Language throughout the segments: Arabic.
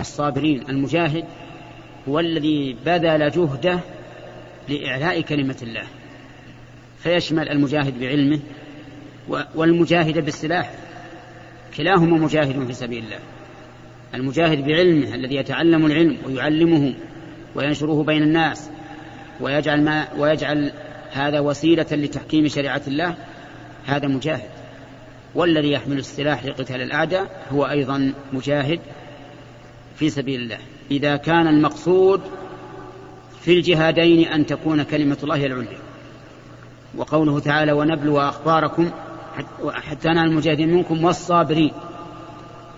الصابرين المجاهد هو الذي بذل جهده لإعلاء كلمة الله. فيشمل المجاهد بعلمه والمجاهد بالسلاح. كلاهما مجاهد في سبيل الله. المجاهد بعلمه الذي يتعلم العلم ويعلمه وينشره بين الناس ويجعل ما ويجعل هذا وسيلة لتحكيم شريعة الله هذا مجاهد. والذي يحمل السلاح لقتال الأعداء هو أيضا مجاهد. في سبيل الله. إذا كان المقصود في الجهادين أن تكون كلمة الله العليا. وقوله تعالى ونبلو أخباركم حتى نال المجاهدين منكم والصابرين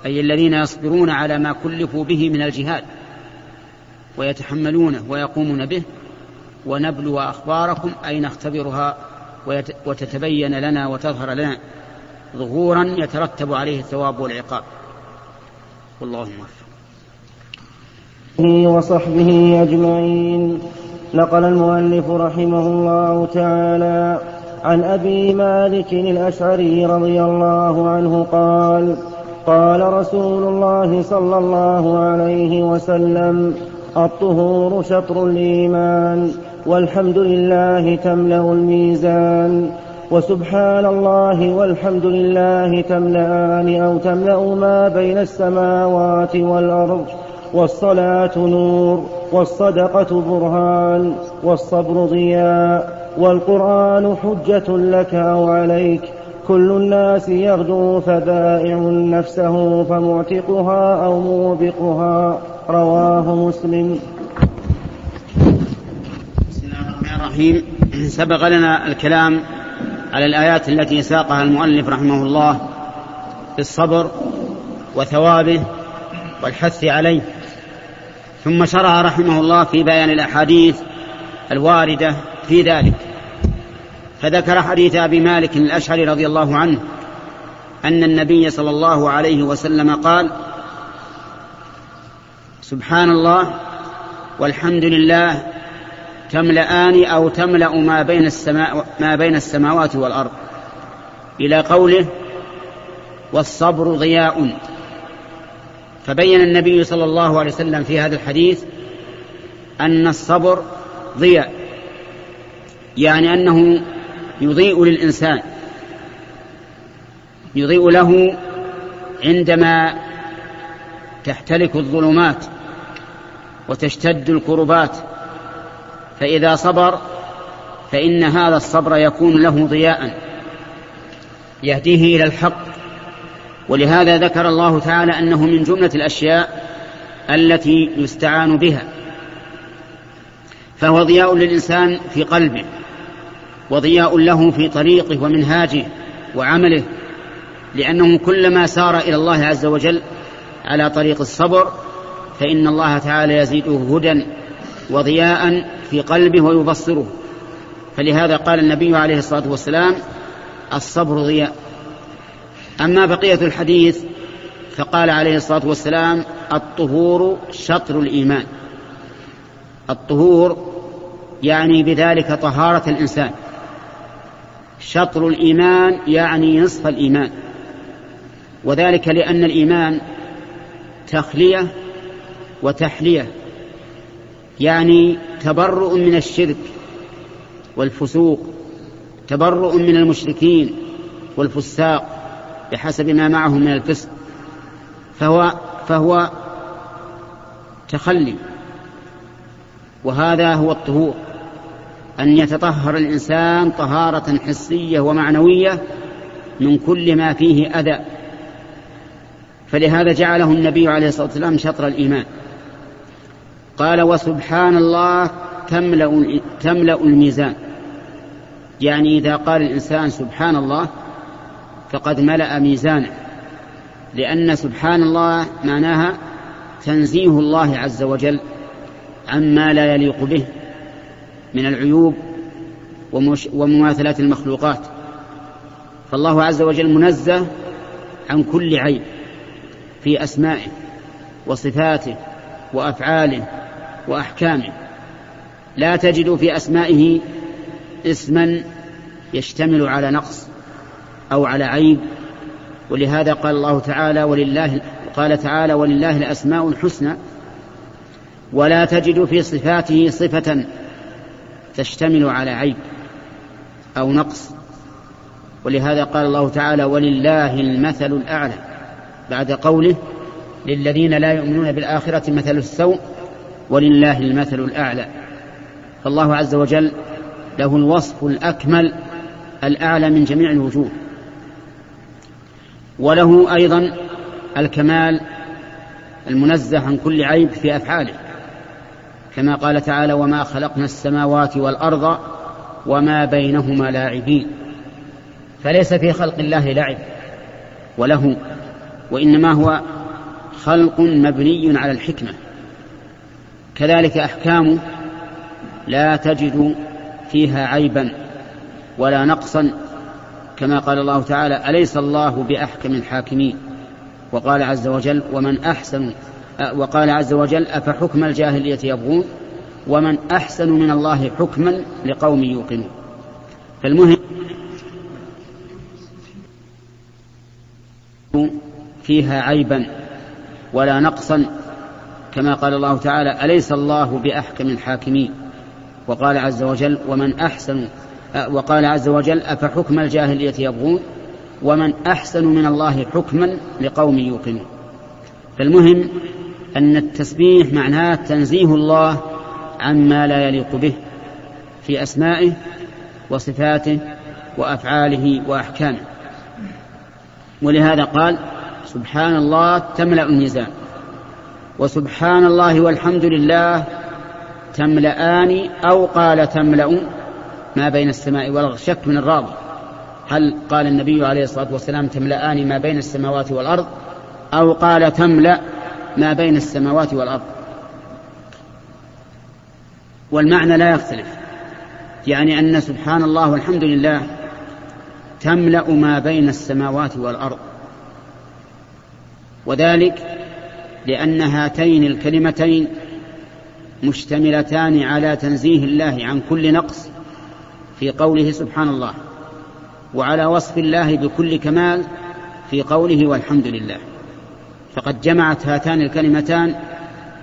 أي الذين يصبرون على ما كلفوا به من الجهاد ويتحملونه ويقومون به. ونبلو أخباركم أي نختبرها وتتبين لنا وتظهر لنا ظهورا يترتب عليه الثواب والعقاب. والله موفق. وصحبه أجمعين. نقل المؤلف رحمه الله تعالى عن أبي مالك الأشعري رضي الله عنه قال قال رسول الله صلى الله عليه وسلم الطهور شطر الإيمان والحمد لله تملأ الميزان. وسبحان الله والحمد لله تملأان أو تملأ ما بين السماوات والأرض. والصلاة نور والصدقة برهان والصبر ضياء والقرآن حجة لك أو عليك كل الناس يغدو فبائع نفسه فمعتقها أو موبقها رواه مسلم. بسم الله الرحمن الرحيم. سبق لنا الكلام على الآيات التي ساقها المؤلف رحمه الله بالصبر وثوابه والحث عليه. ثم شرع رحمه الله في بيان الأحاديث الواردة في ذلك. فذكر حديث أبي مالك الأشعري رضي الله عنه أن النبي صلى الله عليه وسلم قال سبحان الله والحمد لله تملأان أو تملأ ما بين السماء ما بين السماوات والأرض. إلى قوله والصبر ضياء. فبين النبي صلى الله عليه وسلم في هذا الحديث أن الصبر ضياء يعني أنه يضيء للإنسان يضيء له عندما تحتلك الظلمات وتشتد الكربات فإذا صبر فإن هذا الصبر يكون له ضياء يهديه إلى الحق. ولهذا ذكر الله تعالى أنه من جملة الأشياء التي يستعان بها فهو ضياء للإنسان في قلبه وضياء له في طريقه ومنهاجه وعمله لأنه كلما سار إلى الله عز وجل على طريق الصبر فإن الله تعالى يزيده هدى وضياء في قلبه ويبصره. فلهذا قال النبي عليه الصلاة والسلام الصبر ضياء. أما بقية الحديث فقال عليه الصلاة والسلام الطهور شطر الإيمان. الطهور يعني بذلك طهارة الإنسان. شطر الإيمان يعني نصف الإيمان. وذلك لأن الإيمان تخلية وتحلية يعني تبرؤ من الشرك والفسوق تبرؤ من المشركين والفساق. بحسب ما معه من الفسق فهو فهو تخلي. وهذا هو الطهور. أن يتطهر الإنسان طهارة حسية ومعنوية من كل ما فيه أذى. فلهذا جعله النبي عليه الصلاة والسلام شطر الإيمان. قال وسبحان الله تملأ, تملأ الميزان. يعني إذا قال الإنسان سبحان الله فقد ملأ ميزانه لأن سبحان الله معناها تنزيه الله عز وجل عما لا يليق به من العيوب ومماثلات المخلوقات. فالله عز وجل منزه عن كل عيب في أسمائه وصفاته وأفعاله وأحكامه. لا تجد في أسمائه اسما يشتمل على نقص. أو على عيب ولهذا قال الله تعالى ولله قال تعالى ولله الأسماء الحسنى. ولا تجد في صفاته صفة تشتمل على عيب أو نقص. ولهذا قال الله تعالى ولله المثل الأعلى. بعد قوله للذين لا يؤمنون بالآخرة مثل السوء ولله المثل الأعلى. فالله عز وجل له الوصف الأكمل الأعلى من جميع الوجوه. وله أيضا الكمال المنزه عن كل عيب في أفعاله كما قال تعالى وما خلقنا السماوات والأرض وما بينهما لاعبين فليس في خلق الله لعب وله وإنما هو خلق مبني على الحكمة. كذلك أحكامه لا تجد فيها عيبا ولا نقصا كما قال الله تعالى أليس الله بأحكم الحاكمين؟ وقال عز وجل ومن أحسن وقال عز وجل أفحكم الجاهلية يبغون؟ ومن أحسن من الله حكما لقوم يوقنون. فالمهم فيها عيبا ولا نقصا كما قال الله تعالى أليس الله بأحكم الحاكمين؟ وقال عز وجل ومن أحسن وقال عز وجل أفحكم الجاهلية يبغون؟ ومن أحسن من الله حكما لقوم يوقنون. فالمهم أن التسبيح معناه تنزيه الله عما لا يليق به في أسمائه وصفاته وأفعاله وأحكامه. ولهذا قال سبحان الله تملأ الميزان وسبحان الله والحمد لله تملأان أو قال تملأ ما بين السماء والأرض شك من الراوي هل قال النبي عليه الصلاة والسلام تملأان ما بين السماوات والأرض؟ أو قال تملأ ما بين السماوات والأرض؟ والمعنى لا يختلف. يعني أن سبحان الله والحمد لله تملأ ما بين السماوات والأرض. وذلك لأن هاتين الكلمتين مشتملتان على تنزيه الله عن كل نقص. في قوله سبحان الله وعلى وصف الله بكل كمال في قوله والحمد لله. فقد جمعت هاتان الكلمتان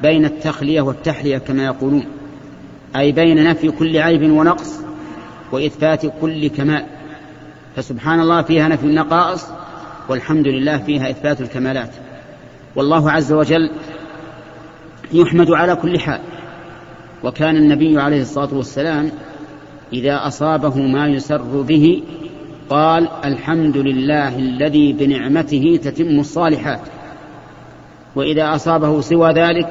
بين التخلية والتحلية كما يقولون أي بين نفي كل عيب ونقص وإثبات كل كمال. فسبحان الله فيها نفي النقائص والحمد لله فيها إثبات الكمالات. والله عز وجل يحمد على كل حال. وكان النبي عليه الصلاة والسلام إذا أصابه ما يسر به قال الحمد لله الذي بنعمته تتم الصالحات. وإذا أصابه سوى ذلك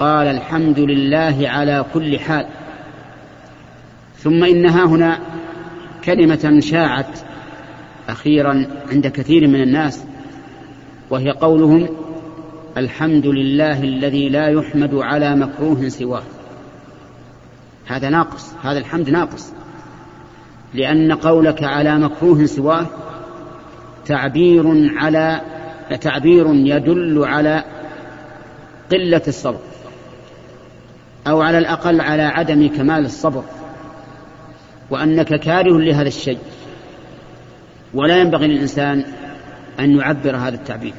قال الحمد لله على كل حال. ثم انها هنا كلمة شاعت أخيرا عند كثير من الناس وهي قولهم الحمد لله الذي لا يحمد على مكروه سواه. هذا ناقص هذا الحمد ناقص. لأن قولك على مكروه سواه تعبير على تعبير يدل على قلة الصبر أو على الأقل على عدم كمال الصبر وأنك كاره لهذا الشيء. ولا ينبغي للإنسان أن يعبر هذا التعبير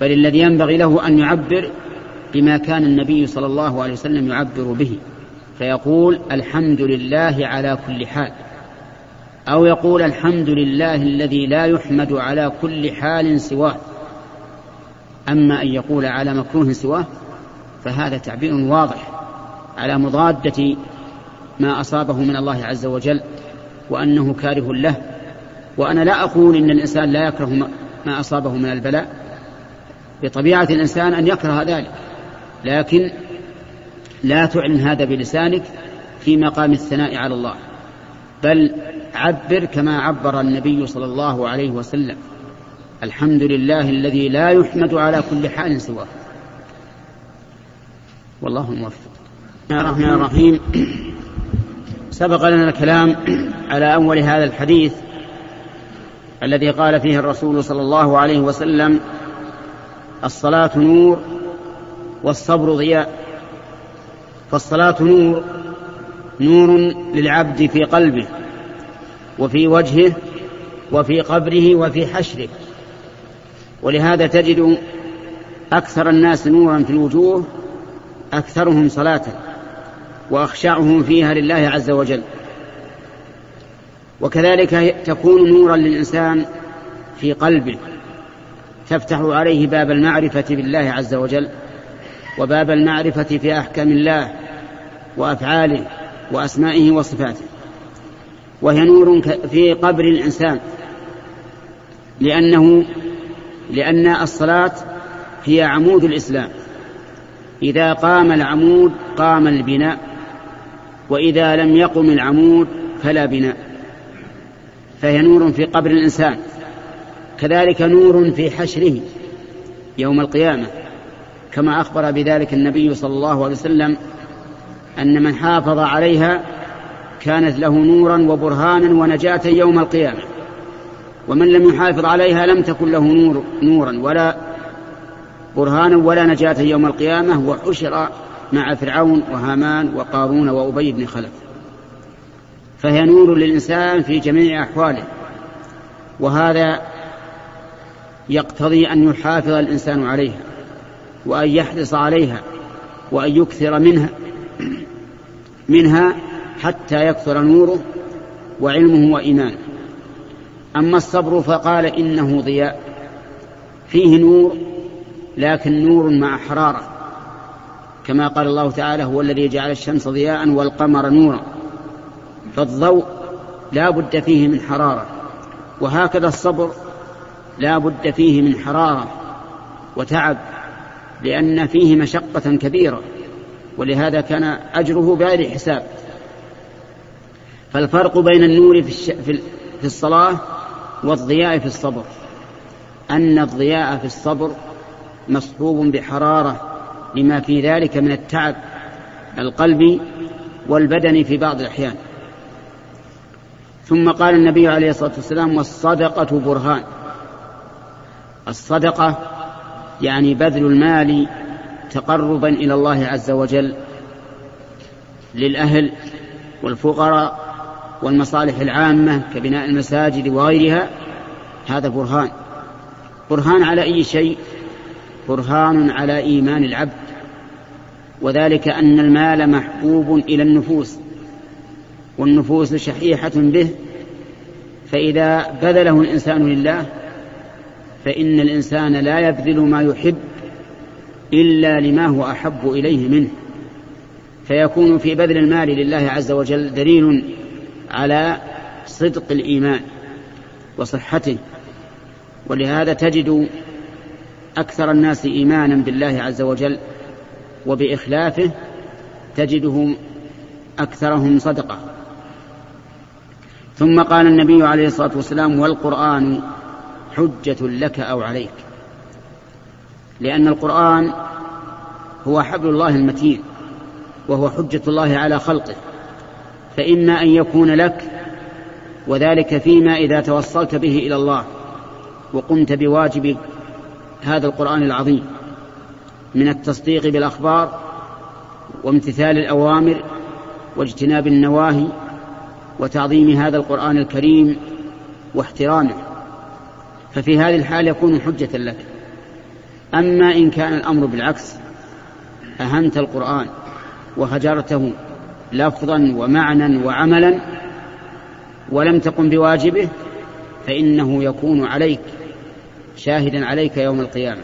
بل الذي ينبغي له أن يعبر بما كان النبي صلى الله عليه وسلم يعبر به. فيقول الحمد لله على كل حال. أو يقول الحمد لله الذي لا يحمد على كل حال سواه. أما أن يقول على مكروه سواه فهذا تعبير واضح على مضادة ما أصابه من الله عز وجل وأنه كاره له. وأنا لا أقول إن الإنسان لا يكره ما أصابه من البلاء. بطبيعة الإنسان أن يكره ذلك. لكن لا تعلن هذا بلسانك في مقام الثناء على الله. بل عبر كما عبر النبي صلى الله عليه وسلم. الحمد لله الذي لا يحمد على كل حال سواه. والله الموفق بسم الله الرحمن الرحيم سبق لنا الكلام على أول هذا الحديث الذي قال فيه الرسول صلى الله عليه وسلم الصلاة نور والصبر ضياء. فالصلاة نور نور للعبد في قلبه وفي وجهه وفي قبره وفي حشره. ولهذا تجد أكثر الناس نورا في الوجوه أكثرهم صلاة وأخشعهم فيها لله عز وجل. وكذلك تكون نورا للإنسان في قلبه تفتح عليه باب المعرفة بالله عز وجل. وباب المعرفة في أحكام الله وأفعاله وأسمائه وصفاته. وهي نور في قبر الإنسان. لأنه لأن الصلاة هي عمود الإسلام. إذا قام العمود قام البناء وإذا لم يقم العمود فلا بناء. فهي نور في قبر الإنسان. كذلك نور في حشره يوم القيامة. كما أخبر بذلك النبي صلى الله عليه وسلم أن من حافظ عليها كانت له نورا وبرهانا ونجاة يوم القيامة. ومن لم يحافظ عليها لم تكن له نور نورا ولا برهانا ولا نجاة يوم القيامة وحشر مع فرعون وهامان وقارون وأبي بن خلف. فهي نور للإنسان في جميع أحواله. وهذا يقتضي أن يحافظ الإنسان عليها. وأن يحرص عليها وأن يكثر منها منها حتى يكثر نوره وعلمه وإيمانه. أما الصبر فقال إنه ضياء. فيه نور لكن نور مع حرارة كما قال الله تعالى هو الذي جعل الشمس ضياء والقمر نورا. فالضوء لا بد فيه من حرارة. وهكذا الصبر لا بد فيه من حرارة وتعب. لأن فيه مشقة كبيرة ولهذا كان أجره بغير حساب. فالفرق بين النور في, في الصلاة والضياء في الصبر. أن الضياء في الصبر مصحوب بحرارة لما في ذلك من التعب القلبي والبدني في بعض الأحيان. ثم قال النبي عليه الصلاة والسلام والصدقة برهان. الصدقة يعني بذل المال تقربا إلى الله عز وجل للأهل والفقراء والمصالح العامة كبناء المساجد وغيرها هذا برهان. برهان على أي شيء؟ برهان على إيمان العبد. وذلك أن المال محبوب إلى النفوس والنفوس شحيحة به فإذا بذله الإنسان لله فإن الإنسان لا يبذل ما يحب إلا لما هو أحب إليه منه. فيكون في بذل المال لله عز وجل دليل على صدق الإيمان وصحته. ولهذا تجد أكثر الناس إيمانا بالله عز وجل وبإخلافه تجدهم أكثرهم صدقة. ثم قال النبي عليه الصلاة والسلام والقرآن حجة لك أو عليك. لأن القرآن هو حبل الله المتين وهو حجة الله على خلقه. فإما أن يكون لك وذلك فيما إذا توصلت به إلى الله وقمت بواجب هذا القرآن العظيم من التصديق بالأخبار وامتثال الأوامر واجتناب النواهي وتعظيم هذا القرآن الكريم واحترامه. ففي هذه الحال يكون حجة لك. أما إن كان الأمر بالعكس أهنت القرآن وهجرته لفظا ومعنى وعملا ولم تقم بواجبه فإنه يكون عليك شاهدا عليك يوم القيامة.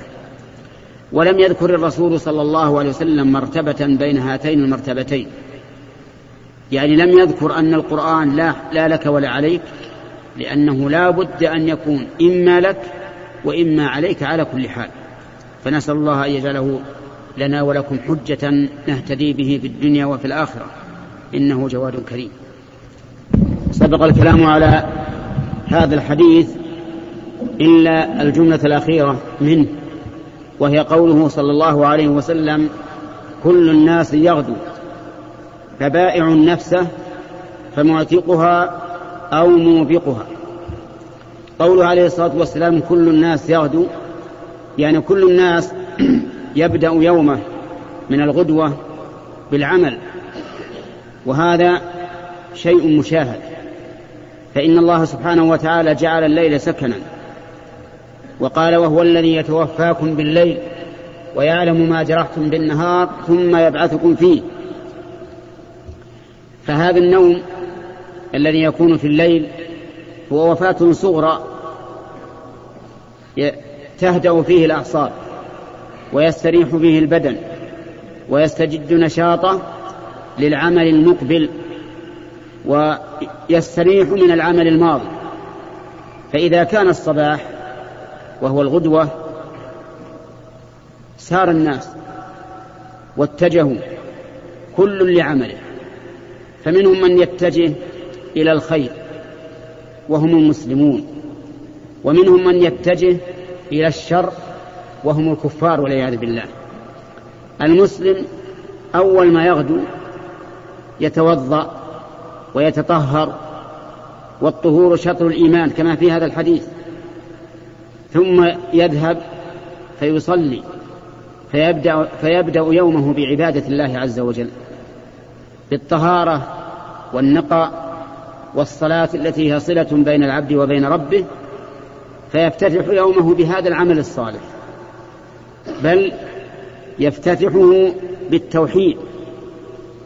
ولم يذكر الرسول صلى الله عليه وسلم مرتبة بين هاتين المرتبتين. يعني لم يذكر أن القرآن لا, لا لك ولا عليك لأنه لا بد أن يكون إما لك وإما عليك على كل حال. فنسأل الله أن يجعله لنا ولكم حجة نهتدي به في الدنيا وفي الآخرة. إنه جواد كريم. سبق الكلام على هذا الحديث إلا الجملة الأخيرة منه وهي قوله صلى الله عليه وسلم كل الناس يغدو فبائع نفسه فمعتقها أو موبقها. قوله عليه الصلاة والسلام كل الناس يغدو يعني كل الناس يبدأ يومه من الغدوة بالعمل. وهذا شيء مشاهد. فإن الله سبحانه وتعالى جعل الليل سكنا. وقال وهو الذي يتوفاكم بالليل ويعلم ما جرحتم بالنهار ثم يبعثكم فيه. فهذا النوم الذي يكون في الليل هو وفاة صغرى تهدأ فيه الأعصاب ويستريح فيه البدن ويستجد نشاطه للعمل المقبل ويستريح من العمل الماضي. فإذا كان الصباح وهو الغدوة سار الناس واتجهوا كل لعمله فمنهم من يتجه إلى الخير وهم المسلمون ومنهم من يتجه إلى الشر وهم الكفار والعياذ بالله. المسلم أول ما يغدو يتوضأ ويتطهر والطهور شطر الإيمان كما في هذا الحديث. ثم يذهب فيصلي فيبدأ, فيبدأ يومه بعبادة الله عز وجل بالطهارة والنقاء والصلاة التي هي صلة بين العبد وبين ربه فيفتتح يومه بهذا العمل الصالح. بل يفتتحه بالتوحيد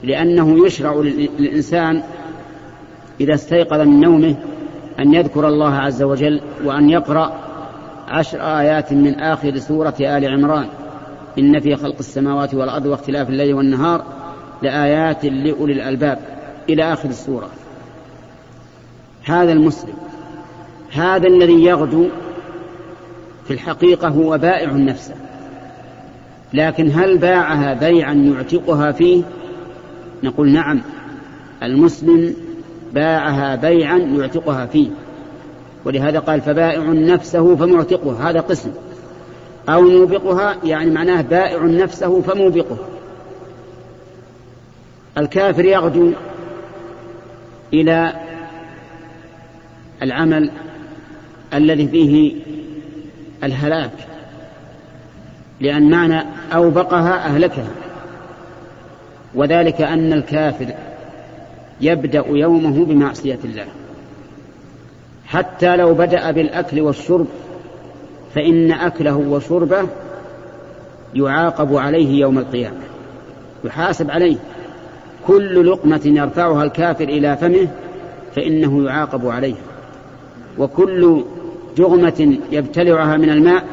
لأنه يشرع للإنسان إذا استيقظ من نومه أن يذكر الله عز وجل وأن يقرأ عشر آيات من آخر سورة آل عمران. إن في خلق السماوات والأرض واختلاف الليل والنهار لآيات لأولي الألباب. إلى آخر السورة. هذا المسلم هذا الذي يغدو في الحقيقة هو بائع نفسه لكن هل باعها بيعا يعتقها فيه؟ نقول نعم المسلم باعها بيعا يعتقها فيه. ولهذا قال فبائع نفسه فمعتقها هذا قسم. أو موبقها يعني معناه بائع نفسه فموبقه. الكافر يغدو إلى العمل الذي فيه الهلاك لأن معنى أوبقها أهلكها وذلك أن الكافر يبدأ يومه بمعصية الله. حتى لو بدأ بالأكل والشرب فإن أكله وشربه يعاقب عليه يوم القيامة يحاسب عليه. كل لقمة يرفعها الكافر إلى فمه فإنه يعاقب عليها. وكل جغمة يبتلعها من الماء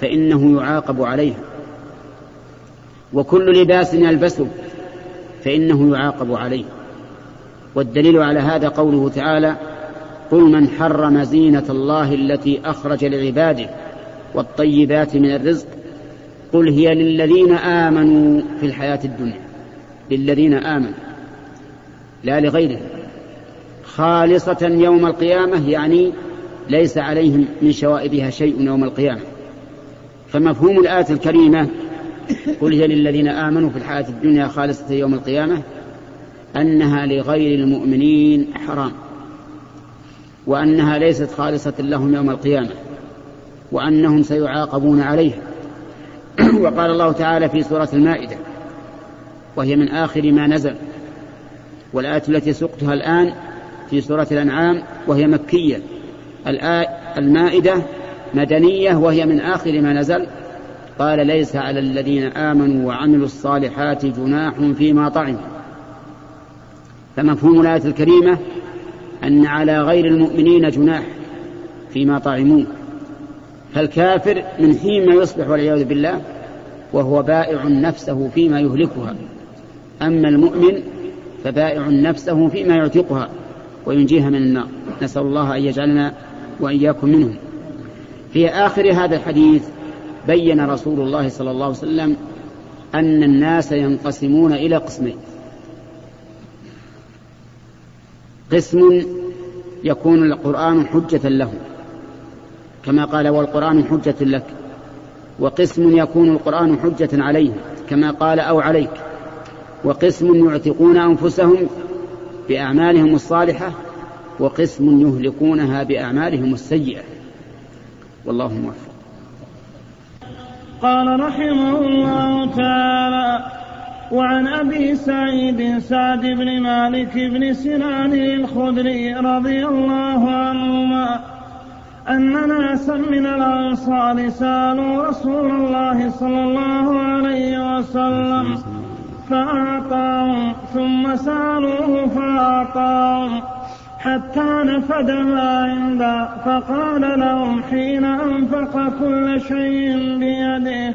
فإنه يعاقب عليها. وكل لباس يلبسه فإنه يعاقب عليه. والدليل على هذا قوله تعالى قل من حرم زينة الله التي أخرج لعباده والطيبات من الرزق قل هي للذين آمنوا في الحياة الدنيا للذين آمنوا لا لغيرهم. خالصة يوم القيامة يعني ليس عليهم من شوائبها شيء يوم القيامة. فمفهوم الآية الكريمة قل هي للذين آمنوا في الحياة الدنيا خالصة يوم القيامة أنها لغير المؤمنين حرام وأنها ليست خالصة لهم يوم القيامة وأنهم سيعاقبون عليها. وقال الله تعالى في سورة المائدة وهي من آخر ما نزل والآية التي سقتها الآن في سورة الأنعام وهي مكية. المائدة مدنية وهي من آخر ما نزل. قال ليس على الذين آمنوا وعملوا الصالحات جناح فيما طعموا فمفهوم الآية الكريمة أن على غير المؤمنين جناح فيما طعموه فالكافر من حين ما يصبح والعياذ بالله وهو بائع نفسه فيما يهلكها. أما المؤمن فبائع نفسه فيما يعتقها. وينجيها من النار. نسأل الله أن يجعلنا وإياكم منهم. في آخر هذا الحديث بين رسول الله صلى الله عليه وسلم أن الناس ينقسمون إلى قسمين. قسم يكون القرآن حجة له كما قال والقرآن حجة لك. وقسم يكون القرآن حجة عليه كما قال أو عليك. وقسم يعتقون أنفسهم بأعمالهم الصالحة وقسم يهلكونها بأعمالهم السيئة. والله موفق. قال رحمه الله تعالى وعن أبي سعيد سعد بن مالك بن سنان الخدري رضي الله عنهما أن ناسا من الأنصار سألوا رسول الله صلى الله عليه وسلم فأعطاهم ثم سألوه فأعطاهم. حتى نفد ما عنده فقال لهم حين أنفق كل شيء بيده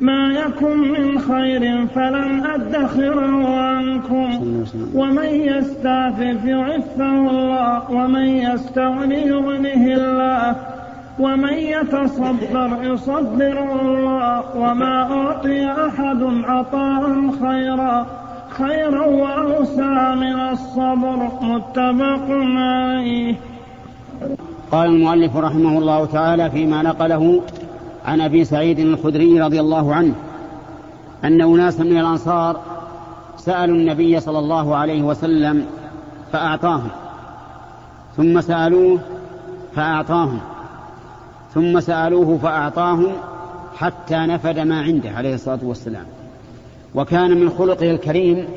ما يكن من خير فلن أدخره عنكم. ومن يستعفف يعفه الله ومن يستغني يغنه الله. ومن يتصبر يصبره الله وما أعطي أحد عطاء خيرا خيرا وأوسع من الصبر. متفق عليه. قال المؤلف رحمه الله تعالى فيما نقله عن أبي سعيد الخدري رضي الله عنه أن أناسا من الأنصار سألوا النبي صلى الله عليه وسلم فأعطاهم ثم سألوه فأعطاهم. ثم سألوه فأعطاهم حتى نفد ما عنده عليه الصلاة والسلام. وكان من خلقه الكريم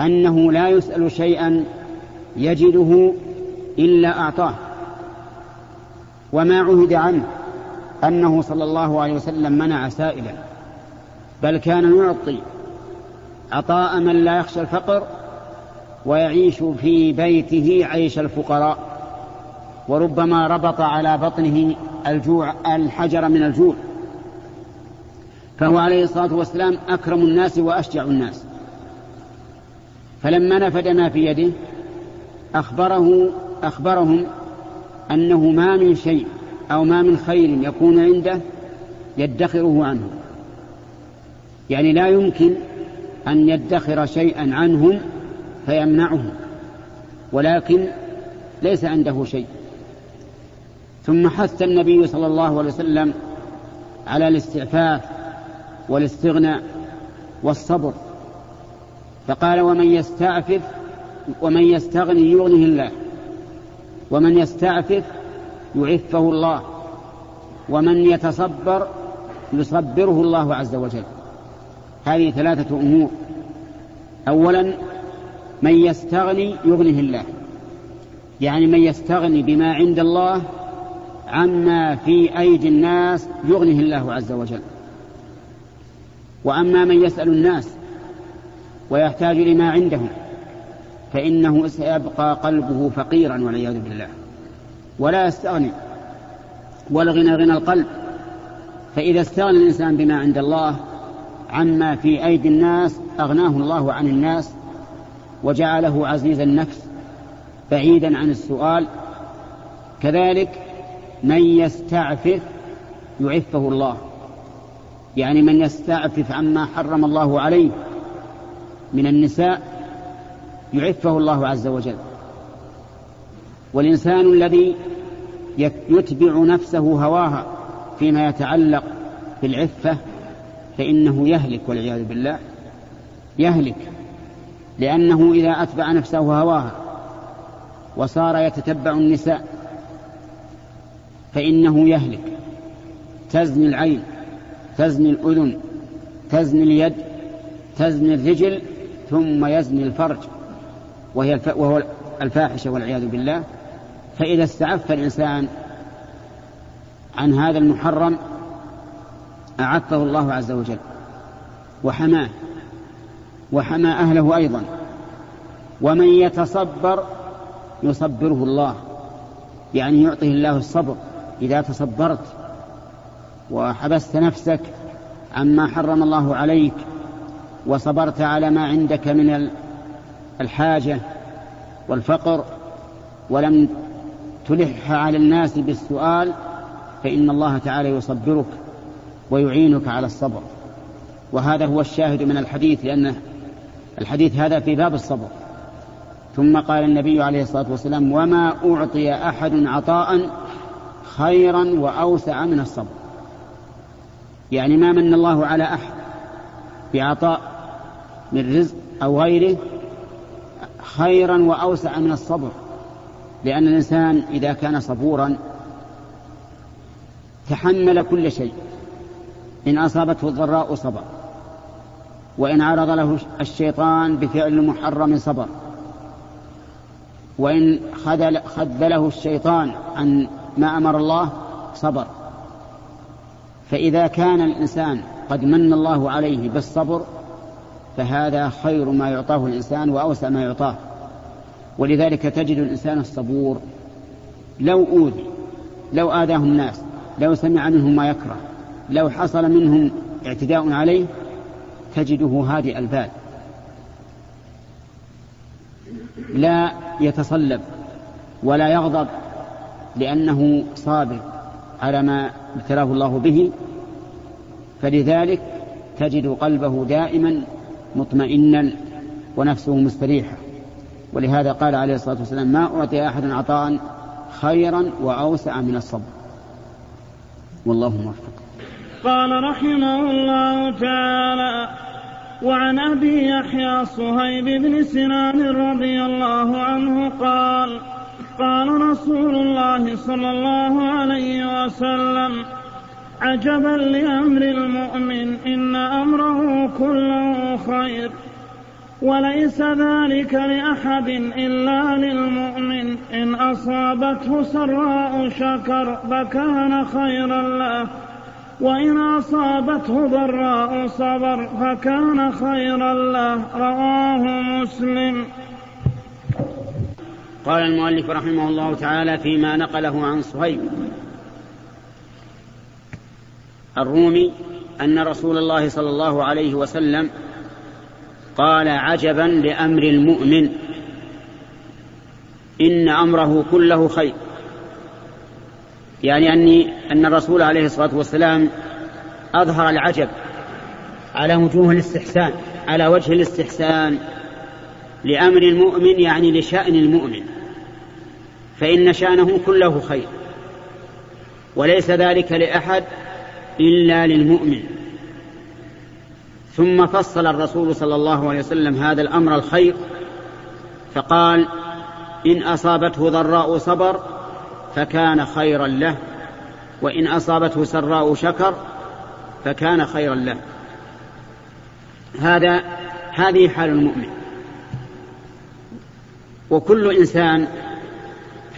أنه لا يسأل شيئا يجده إلا أعطاه. وما عهد عنه أنه صلى الله عليه وسلم منع سائلا. بل كان يعطي عطاء من لا يخشى الفقر ويعيش في بيته عيش الفقراء. وربما ربط على بطنه الجوع الحجر من الجوع. فهو عليه الصلاة والسلام أكرم الناس وأشجع الناس. فلما نفد ما في يده أخبره أخبرهم أنه ما من شيء أو ما من خير يكون عنده يدخره عنه. يعني لا يمكن أن يدخر شيئا عنهم فيمنعه ولكن ليس عنده شيء. ثم حث النبي صلى الله عليه وسلم على الاستعفاف والاستغناء والصبر. فقال ومن يستعفف ومن يستغني يغنه الله. ومن يستعفف يعفه الله. ومن يتصبر يصبره الله عز وجل. هذه ثلاثة أمور. أولا من يستغني يغنه الله. يعني من يستغني بما عند الله عما في أيدي الناس يغنه الله عز وجل. وأما من يسأل الناس ويحتاج لما عندهم فإنه سيبقى قلبه فقيرا والعياذ بالله. ولا يستغني والغنى غنى القلب. فإذا استغنى الإنسان بما عند الله عما في أيدي الناس أغناه الله عن الناس وجعله عزيز النفس بعيدا عن السؤال كذلك من يستعفف يعفه الله. يعني من يستعفف عما حرم الله عليه من النساء يعفه الله عز وجل. والإنسان الذي يتبع نفسه هواها فيما يتعلق بالعفة فإنه يهلك والعياذ بالله يهلك لأنه إذا أتبع نفسه هواها وصار يتتبع النساء فإنه يهلك. تزني العين تزني الأذن تزني اليد تزني الرجل ثم يزني الفرج وهي الف... وهو الفاحشة والعياذ بالله. فإذا استعف الإنسان عن هذا المحرم أعفه الله عز وجل وحماه وحمى أهله أيضا. ومن يتصبر يصبره الله يعني يعطيه الله الصبر. إذا تصبرت وحبست نفسك عما حرم الله عليك وصبرت على ما عندك من الحاجة والفقر ولم تلح على الناس بالسؤال فإن الله تعالى يصبرك ويعينك على الصبر. وهذا هو الشاهد من الحديث لأن الحديث هذا في باب الصبر. ثم قال النبي عليه الصلاة والسلام وما أعطي أحد عطاء خيرا وأوسع من الصبر. يعني ما من الله على أحد بعطاء من رزق أو غيره خيرا وأوسع من الصبر. لأن الإنسان إذا كان صبورا تحمل كل شيء. إن أصابته الضراء صبر. وإن عرض له الشيطان بفعل محرم صبر. وإن خذله الشيطان عن ما أمر الله صبر. فإذا كان الإنسان قد من الله عليه بالصبر فهذا خير ما يعطاه الإنسان وأوسع ما يعطاه. ولذلك تجد الإنسان الصبور. لو أوذي لو آذاه الناس لو سمع منهم ما يكره لو حصل منهم اعتداء عليه تجده هادئ البال. لا يتصلب ولا يغضب لأنه صابر على ما ابتلاه الله به فلذلك تجد قلبه دائما مطمئنا ونفسه مستريحة. ولهذا قال عليه الصلاة والسلام ما أعطي أحد عطاء خيرا وأوسع من الصبر. والله موفق. قال رحمه الله تعالى وعن أبي يحيى صهيب بن سنان رضي الله عنه قال قال رسول الله صلى الله عليه وسلم عجبا لأمر المؤمن إن أمره كله خير وليس ذلك لأحد إلا للمؤمن إن أصابته سراء شكر فكان خيرا له وإن أصابته ضراء صبر فكان خيرا له رواه مسلم. قال المؤلف رحمه الله تعالى فيما نقله عن صهيب الرومي أن رسول الله صلى الله عليه وسلم قال عجبا لأمر المؤمن إن أمره كله خير. يعني أني أن الرسول عليه الصلاة والسلام أظهر العجب على وجوه الاستحسان على وجه الاستحسان لأمر المؤمن يعني لشأن المؤمن. فإن شأنه كله خير. وليس ذلك لأحد إلا للمؤمن. ثم فصل الرسول صلى الله عليه وسلم هذا الأمر الخير فقال إن أصابته ضراء صبر فكان خيرا له وإن أصابته سراء شكر فكان خيرا له. هذا هذه حال المؤمن. وكل إنسان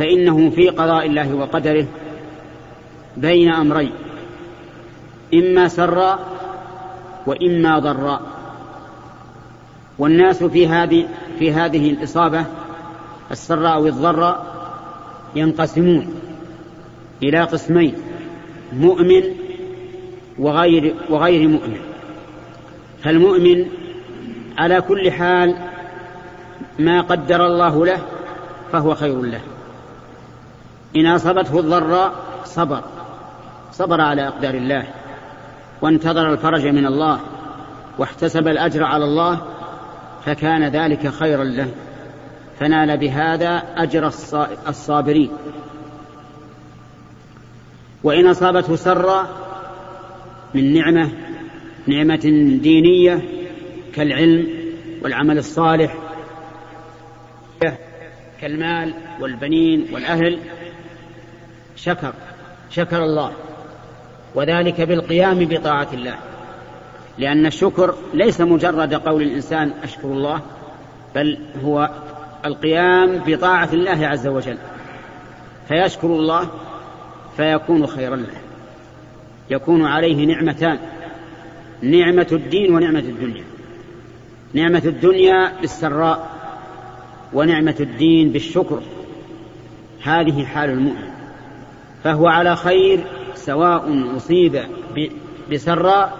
فإنه في قضاء الله وقدره بين أمرين إما سراء وإما ضراء والناس في هذه في هذه الإصابة السراء والضراء ينقسمون إلى قسمين مؤمن وغير وغير مؤمن. فالمؤمن على كل حال ما قدر الله له فهو خير له. إن أصابته الضراء صبر. صبر على أقدار الله. وانتظر الفرج من الله. واحتسب الأجر على الله. فكان ذلك خيرا له. فنال بهذا أجر الصابرين. وإن أصابته سرا من نعمة نعمة دينية كالعلم والعمل الصالح كالمال والبنين والأهل شكر شكر الله وذلك بالقيام بطاعة الله لأن الشكر ليس مجرد قول الإنسان أشكر الله بل هو القيام بطاعة الله عز وجل فيشكر الله فيكون خيرا له يكون عليه نعمتان نعمة الدين ونعمة الدنيا نعمة الدنيا بالسراء ونعمة الدين بالشكر هذه حال المؤمن. فهو على خير سواء أصيب بسراء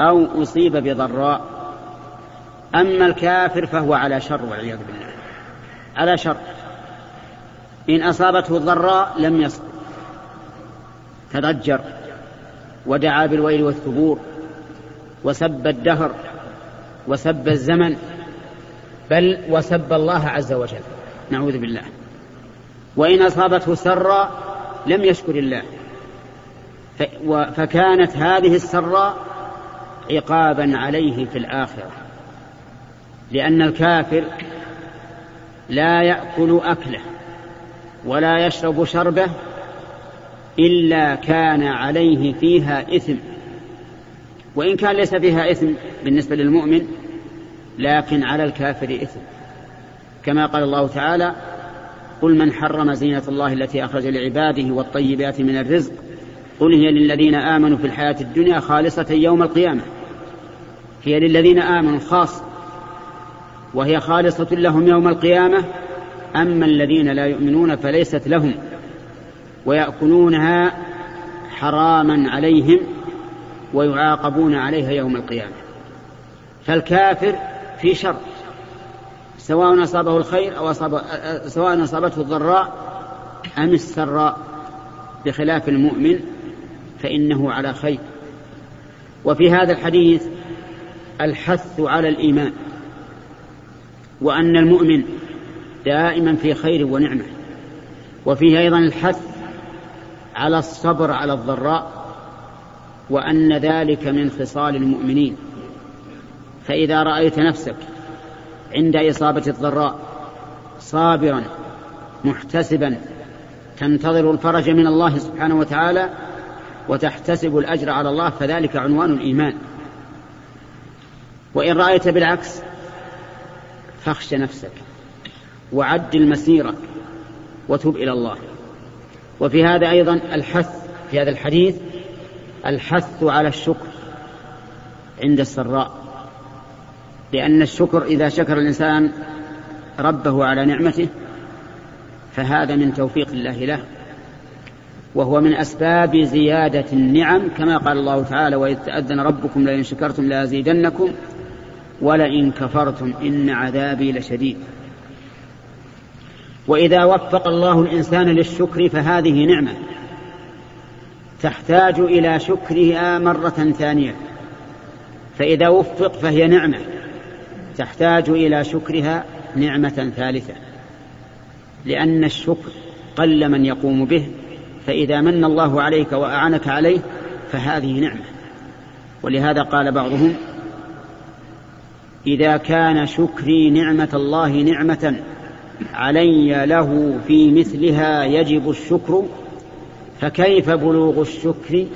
أو أصيب بضراء. أما الكافر فهو على شر والعياذ بالله. على شر. إن أصابته الضراء لم يصبر تضجر. ودعا بالويل والثبور. وسب الدهر. وسب الزمن. بل وسب الله عز وجل. نعوذ بالله. وإن أصابته سرا لم يشكر الله. فكانت هذه السراء عقابا عليه في الآخرة. لأن الكافر لا يأكل أكله ولا يشرب شربه إلا كان عليه فيها إثم. وإن كان ليس فيها إثم بالنسبة للمؤمن لكن على الكافر إثم. كما قال الله تعالى قل من حرم زينة الله التي أخرج لعباده والطيبات من الرزق. قل هي للذين آمنوا في الحياة الدنيا خالصة يوم القيامة. هي للذين آمنوا خاص وهي خالصة لهم يوم القيامة. أما الذين لا يؤمنون فليست لهم. ويأكلونها حراما عليهم ويعاقبون عليها يوم القيامة. فالكافر في شر. سواء أصابه الخير أو أصاب سواء أصابته الضراء أم السراء بخلاف المؤمن فإنه على خير. وفي هذا الحديث الحث على الإيمان وأن المؤمن دائما في خير ونعمة. وفيه أيضا الحث على الصبر على الضراء وأن ذلك من خصال المؤمنين. فإذا رأيت نفسك عند إصابة الضراء صابرا محتسبا. تنتظر الفرج من الله سبحانه وتعالى وتحتسب الأجر على الله فذلك عنوان الإيمان. وإن رأيت بالعكس فاخش نفسك وعدل مسيرك وتب إلى الله. وفي هذا أيضا الحث في هذا الحديث الحث على الشكر عند السراء. لأن الشكر إذا شكر الإنسان ربه على نعمته فهذا من توفيق الله له. وهو من أسباب زيادة النعم كما قال الله تعالى وإذ تأذن ربكم لئن شكرتم لأزيدنكم ولئن كفرتم إن عذابي لشديد. وإذا وفق الله الإنسان للشكر فهذه نعمة تحتاج إلى شكرها مرة ثانية فإذا وفق فهي نعمة. تحتاج إلى شكرها نعمة ثالثة. لأن الشكر قل من يقوم به فإذا من الله عليك وأعنك عليه فهذه نعمة. ولهذا قال بعضهم إذا كان شكري نعمة الله نعمة علي له في مثلها يجب الشكر فكيف بلوغ الشكر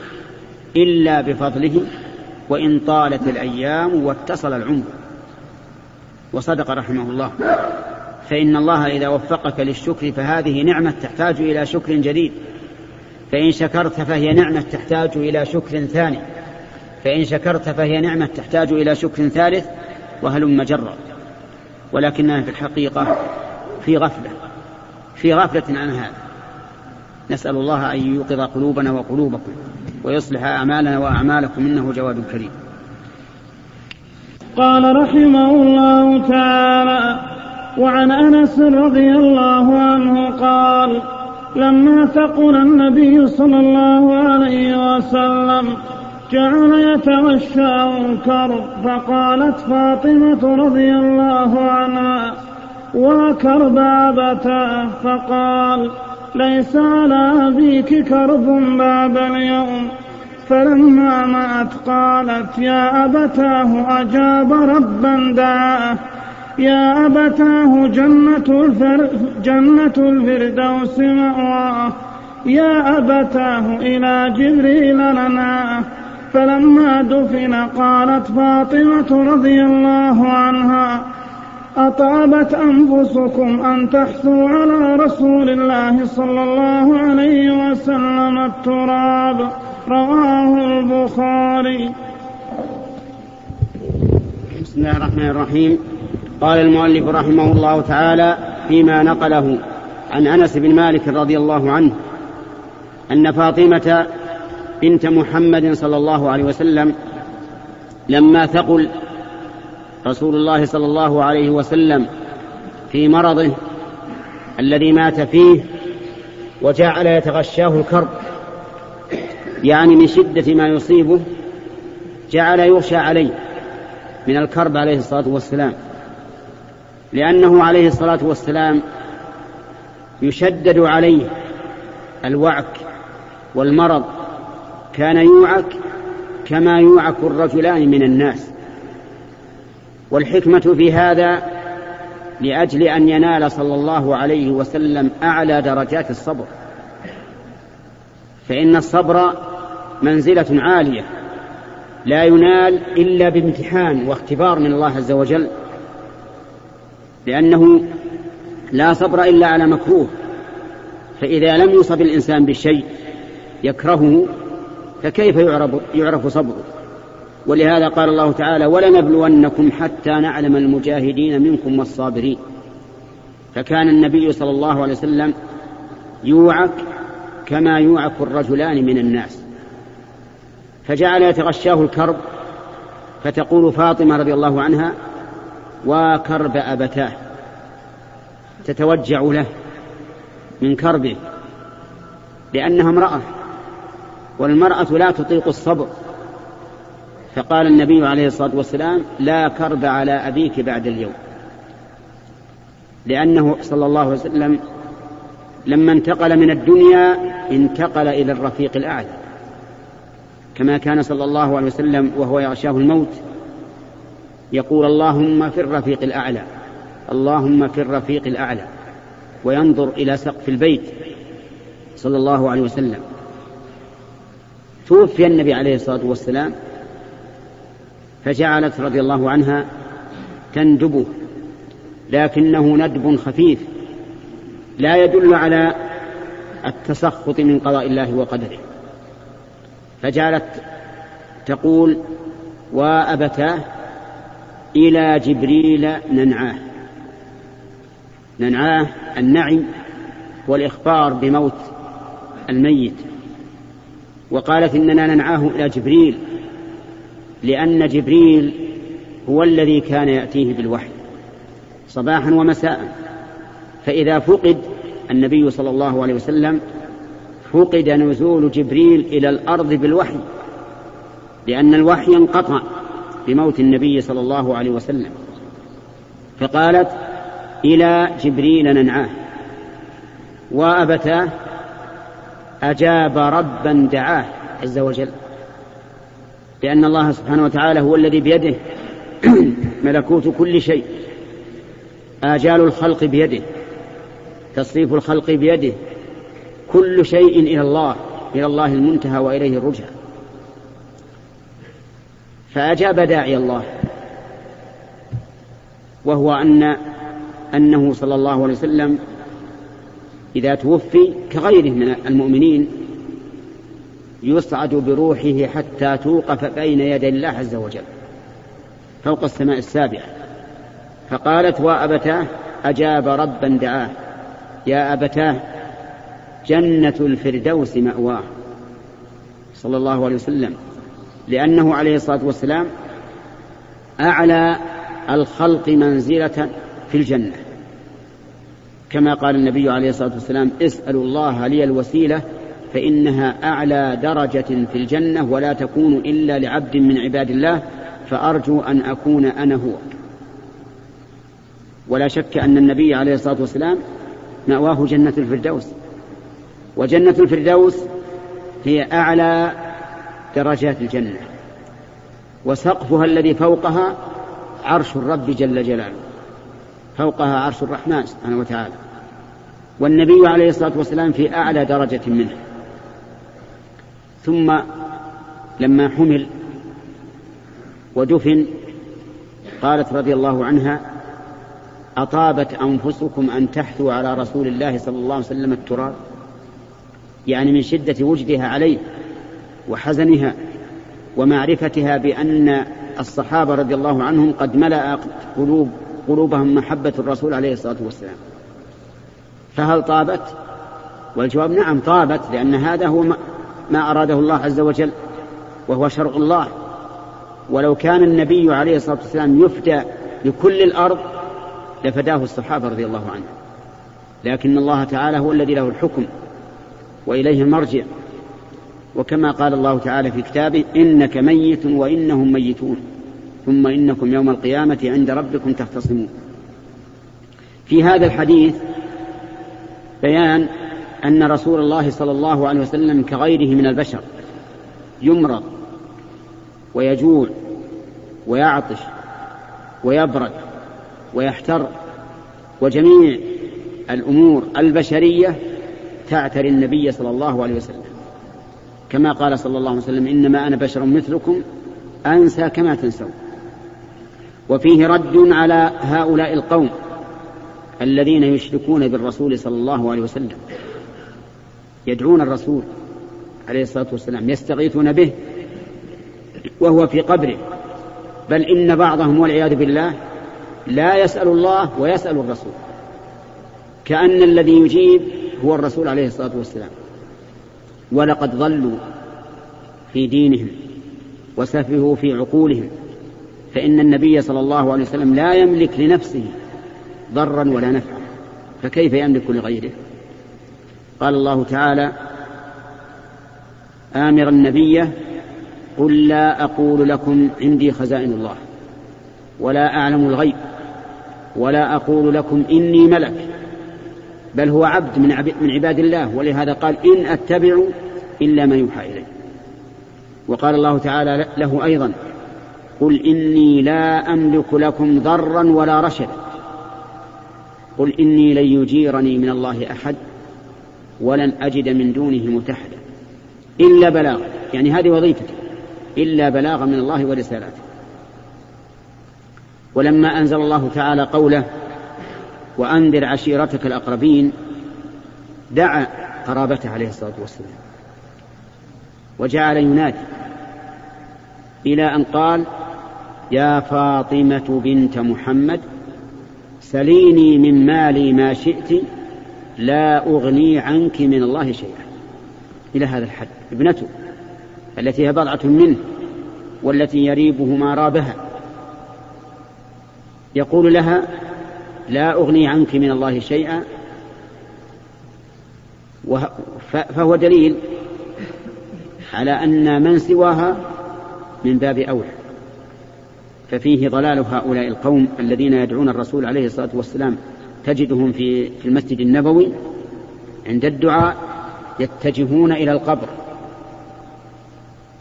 إلا بفضله؟ وإن طالت الأيام واتصل العمر. وصدق رحمه الله فإن الله إذا وفقك للشكر فهذه نعمة تحتاج إلى شكر جديد. فإن شكرت فهي نعمة تحتاج إلى شكر ثاني. فإن شكرت فهي نعمة تحتاج إلى شكر ثالث وهلم جرا ولكنها في الحقيقة في غفلة في غفلة عن هذا. نسأل الله أن يوقظ قلوبنا وقلوبكم ويصلح أعمالنا وأعمالكم إنه جواد كريم. قال رحمه الله تعالى وعن أنس رضي الله عنه قال لما ثقل النبي صلى الله عليه وسلم جعل يتغشاه الكرب فقالت فاطمة رضي الله عنها وكرب أبتاه فقال ليس على أبيك كرب بعد اليوم. فلما مات قالت يا أبتاه أجاب ربا دعاه يا أبتاه جنة, الفر جنة الفردوس مأواه. يا أبتاه إلى جبريل لنا. فلما دفن قالت فاطمة رضي الله عنها أطابت أنفسكم أن تحثوا على رسول الله صلى الله عليه وسلم التراب. رواه البخاري. بسم الله الرحمن الرحيم. قال المؤلف رحمه الله تعالى فيما نقله عن أنس بن مالك رضي الله عنه أن فاطمة بنت محمد صلى الله عليه وسلم لما ثقل رسول الله صلى الله عليه وسلم في مرضه الذي مات فيه وجعل يتغشاه الكرب. يعني من شدة ما يصيبه جعل يغشى عليه من الكرب عليه الصلاة والسلام. لأنه عليه الصلاة والسلام يشدد عليه الوعك والمرض. كان يوعك كما يوعك الرجلان من الناس. والحكمة في هذا لأجل أن ينال صلى الله عليه وسلم أعلى درجات الصبر. فإن الصبر منزلة عالية لا ينال إلا بامتحان واختبار من الله عز وجل لأنه لا صبر إلا على مكروه فإذا لم يصب الإنسان بشيء يكرهه فكيف يعرف, يعرف صبره؟ ولهذا قال الله تعالى ولنبلونكم حتى نعلم المجاهدين منكم والصابرين فكان النبي صلى الله عليه وسلم يوعك كما يوعك الرجلان من الناس. فجعل يتغشاه الكرب فتقول فاطمة رضي الله عنها وكرب أبتاه. تتوجع له من كربه لأنها امرأة والمرأة لا تطيق الصبر. فقال النبي عليه الصلاة والسلام لا كرب على أبيك بعد اليوم. لأنه صلى الله عليه وسلم لما انتقل من الدنيا انتقل إلى الرفيق الأعلى. كما كان صلى الله عليه وسلم وهو يغشاه الموت يقول اللهم في الرفيق الأعلى اللهم في الرفيق الأعلى وينظر إلى سقف البيت صلى الله عليه وسلم. توفي النبي عليه الصلاة والسلام فجعلت رضي الله عنها تندبه لكنه ندب خفيف لا يدل على التسخط من قضاء الله وقدره. فجعلت تقول وأبتاه إلى جبريل ننعاه. ننعاه النعي والإخبار بموت الميت. وقالت إننا ننعاه إلى جبريل لأن جبريل هو الذي كان يأتيه بالوحي صباحا ومساء. فإذا فقد النبي صلى الله عليه وسلم فقد نزول جبريل إلى الأرض بالوحي لأن الوحي انقطع بموت النبي صلى الله عليه وسلم. فقالت إلى جبريل ننعاه. وأبتاه أجاب ربا دعاه عز وجل. لأن الله سبحانه وتعالى هو الذي بيده ملكوت كل شيء. آجال الخلق بيده تصريف الخلق بيده كل شيء إلى الله إلى الله المنتهى وإليه الرجع فأجاب داعي الله وهو أن أنه صلى الله عليه وسلم إذا توفي كغيره من المؤمنين يصعد بروحه حتى توقف بين يدي الله عز وجل فوق السماء السابعة. فقالت وأبتاه؟ أجاب ربا دعاه. يا أبتاه جنة الفردوس مأواه صلى الله عليه وسلم لأنه عليه الصلاة والسلام أعلى الخلق منزلة في الجنة. كما قال النبي عليه الصلاة والسلام اسألوا الله لي الوسيلة فإنها أعلى درجة في الجنة ولا تكون إلا لعبد من عباد الله فأرجو أن أكون أنا هو. ولا شك أن النبي عليه الصلاة والسلام مأواه جنة الفردوس. وجنة الفردوس هي أعلى درجات الجنة. وسقفها الذي فوقها عرش الرب جل جلاله. فوقها عرش الرحمن سبحانه وتعالى. والنبي عليه الصلاة والسلام في أعلى درجة منه. ثم لما حمل ودفن قالت رضي الله عنها أطابت أنفسكم أن تحثوا على رسول الله صلى الله عليه وسلم التراب؟ يعني من شدة وجدها عليه وحزنها ومعرفتها بأن الصحابة رضي الله عنهم قد ملأ قلوب قلوبهم محبة الرسول عليه الصلاة والسلام. فهل طابت؟ والجواب نعم طابت لأن هذا هو ما أراده الله عز وجل وهو شرع الله. ولو كان النبي عليه الصلاة والسلام يفدى لكل الأرض لفداه الصحابة رضي الله عنهم. لكن الله تعالى هو الذي له الحكم. وإليه المرجع. وكما قال الله تعالى في كتابه إنك ميت وإنهم ميتون ثم إنكم يوم القيامة عند ربكم تختصمون. في هذا الحديث بيان أن رسول الله صلى الله عليه وسلم كغيره من البشر يمرض ويجوع ويعطش ويبرد ويحتر وجميع الأمور البشرية تعتري النبي صلى الله عليه وسلم. كما قال صلى الله عليه وسلم إنما أنا بشر مثلكم أنسى كما تنسون. وفيه رد على هؤلاء القوم الذين يشركون بالرسول صلى الله عليه وسلم. يدعون الرسول عليه الصلاة والسلام يستغيثون به وهو في قبره. بل إن بعضهم والعياذ بالله لا يسأل الله ويسأل الرسول. كأن الذي يجيب هو الرسول عليه الصلاة والسلام. ولقد ضلوا في دينهم وسفهوا في عقولهم. فإن النبي صلى الله عليه وسلم لا يملك لنفسه ضرا ولا نفعا. فكيف يملك لغيره؟ قال الله تعالى آمرا النبي قل لا أقول لكم عندي خزائن الله ولا أعلم الغيب ولا أقول لكم إني ملك. بل هو عبد من عباد الله. ولهذا قال إن أتبع إلا ما يوحى إلي. وقال الله تعالى له أيضا قل إني لا أملك لكم ضرا ولا رشدا. قل إني لن يجيرني من الله أحد ولن أجد من دونه متحدا. إلا بلاغا. يعني هذه وظيفته إلا بلاغا من الله ورسالاته. ولما أنزل الله تعالى قوله وأنذر عشيرتك الأقربين. دعا قرابته عليه الصلاة والسلام. وجعل ينادي إلى أن قال يا فاطمة بنت محمد سليني من مالي ما شئت لا أغني عنك من الله شيئا. إلى هذا الحد. ابنته التي هي بضعة منه والتي يريبه ما رابها يقول لها لا أغني عنك من الله شيئا. فهو دليل على أن من سواها من باب أولى ففيه ضلال هؤلاء القوم الذين يدعون الرسول عليه الصلاة والسلام. تجدهم في المسجد النبوي عند الدعاء يتجهون إلى القبر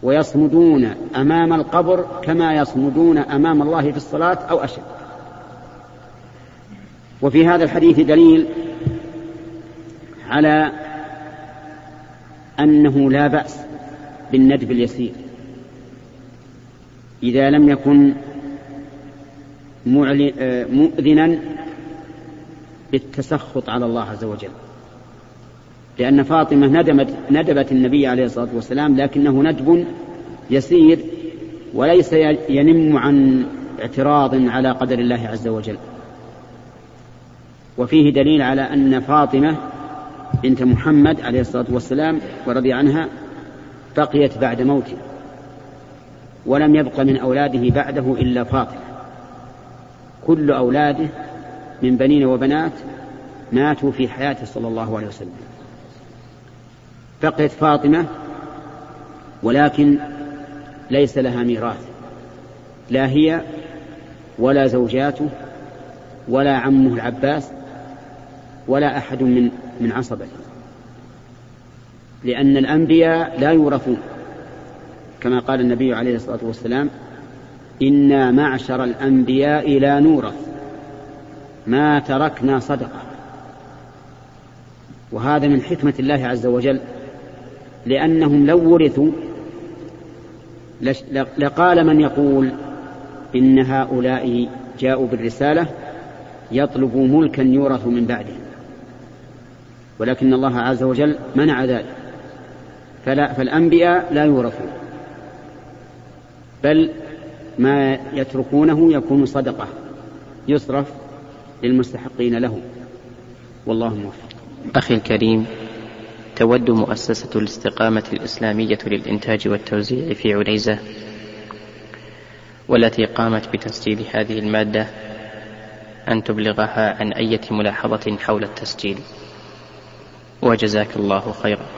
ويصمدون أمام القبر كما يصمدون أمام الله في الصلاة أو أشد. وفي هذا الحديث دليل على أنه لا بأس بالندب اليسير. إذا لم يكن مؤذنا بالتسخط على الله عز وجل. لأن فاطمة ندمت ندبت النبي عليه الصلاة والسلام لكنه ندب يسير وليس ينم عن اعتراض على قدر الله عز وجل. وفيه دليل على أن فاطمة بنت محمد عليه الصلاة والسلام ورضي عنها بقيت بعد موته ولم يبق من أولاده بعده إلا فاطمة. كل أولاده من بنين وبنات ماتوا في حياته صلى الله عليه وسلم. بقيت فاطمة ولكن ليس لها ميراث لا هي ولا زوجاته ولا عمه العباس ولا أحد من من عصبته لأن الأنبياء لا يورثون. كما قال النبي عليه الصلاة والسلام إنا معشر الأنبياء لا نورث. ما تركنا صدقة. وهذا من حكمة الله عز وجل. لأنهم لو ورثوا لقال من يقول إن هؤلاء جاءوا بالرسالة يطلبوا ملكا يورث من بعدهم. ولكن الله عز وجل منع ذلك. فلا فالأنبياء لا يورثون. بل ما يتركونه يكون صدقة يصرف للمستحقين له والله موفق. أخي الكريم تود مؤسسة الاستقامة الإسلامية للإنتاج والتوزيع في عنيزة والتي قامت بتسجيل هذه المادة أن تبلغها عن أية ملاحظة حول التسجيل. وجزاك الله خيرا.